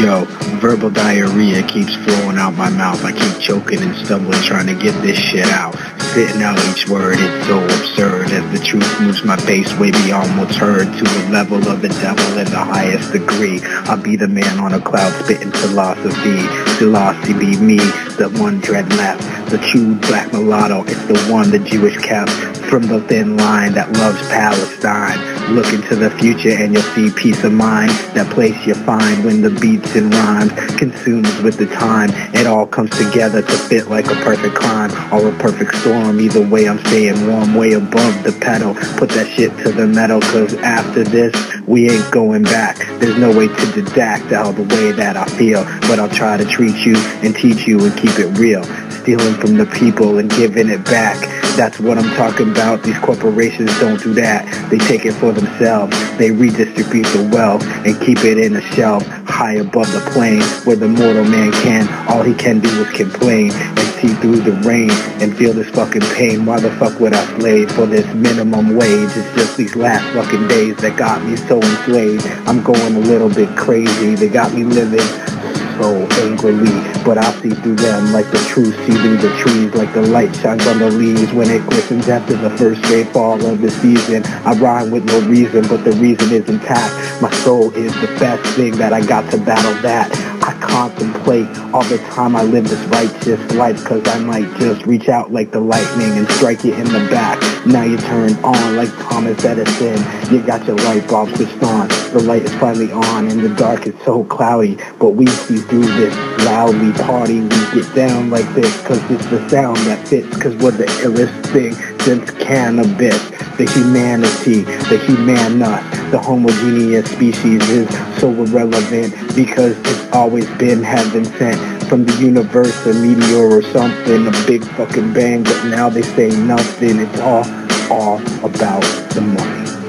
Yo, verbal diarrhea keeps flowing out my mouth. I keep choking and stumbling trying to get this shit out. Spitting out each word, it's so absurd as the truth moves my pace way beyond what's heard to the level of the devil in the highest degree. I'll be the man on a cloud spitting philosophy. Selassie be me, the one dread left. The true black mulatto, it's the one the Jewish kept from the thin line that loves Palestine. Look into the future and you'll see peace of mind. That place you find when the beats and rhymes consumes with the time. It all comes together to fit like a perfect crime or a perfect storm. Either way, I'm staying warm, way above the pedal. Put that shit to the metal, cause after this, we ain't going back. There's no way to deduct all the way that I feel. But I'll try to treat you and teach you and keep it real. Stealing from the people and giving it back. That's what I'm talking about. These corporations don't do that. They take it for themselves. They redistribute the wealth and keep it in a shelf high above the plane where the mortal man can. All he can do is complain and see through the rain and feel this fucking pain. Why the fuck would I slave for this minimum wage? It's just these last fucking days that got me so enslaved. I'm going a little bit crazy. They got me living so angrily, but I see through them like the truth see through the trees, like the light shines on the leaves when it glistens after the first great fall of the season. I rhyme with no reason, but the reason is intact. My soul is the best thing that I got to battle that. Contemplate all the time I live this righteous life cause I might just reach out like the lightning and strike you in the back. Now you turn on like Thomas Edison. You got your light bulb switched on. The light is finally on and the dark is so cloudy. But we see through this loudly party. We get down like this cause it's the sound that fits cause we're the illest thing since cannabis. The humanity, the human us, the homogeneous species is so irrelevant because it's always been heaven sent from the universe, a meteor or something, a big fucking bang, but now they say nothing. It's all, all about the money.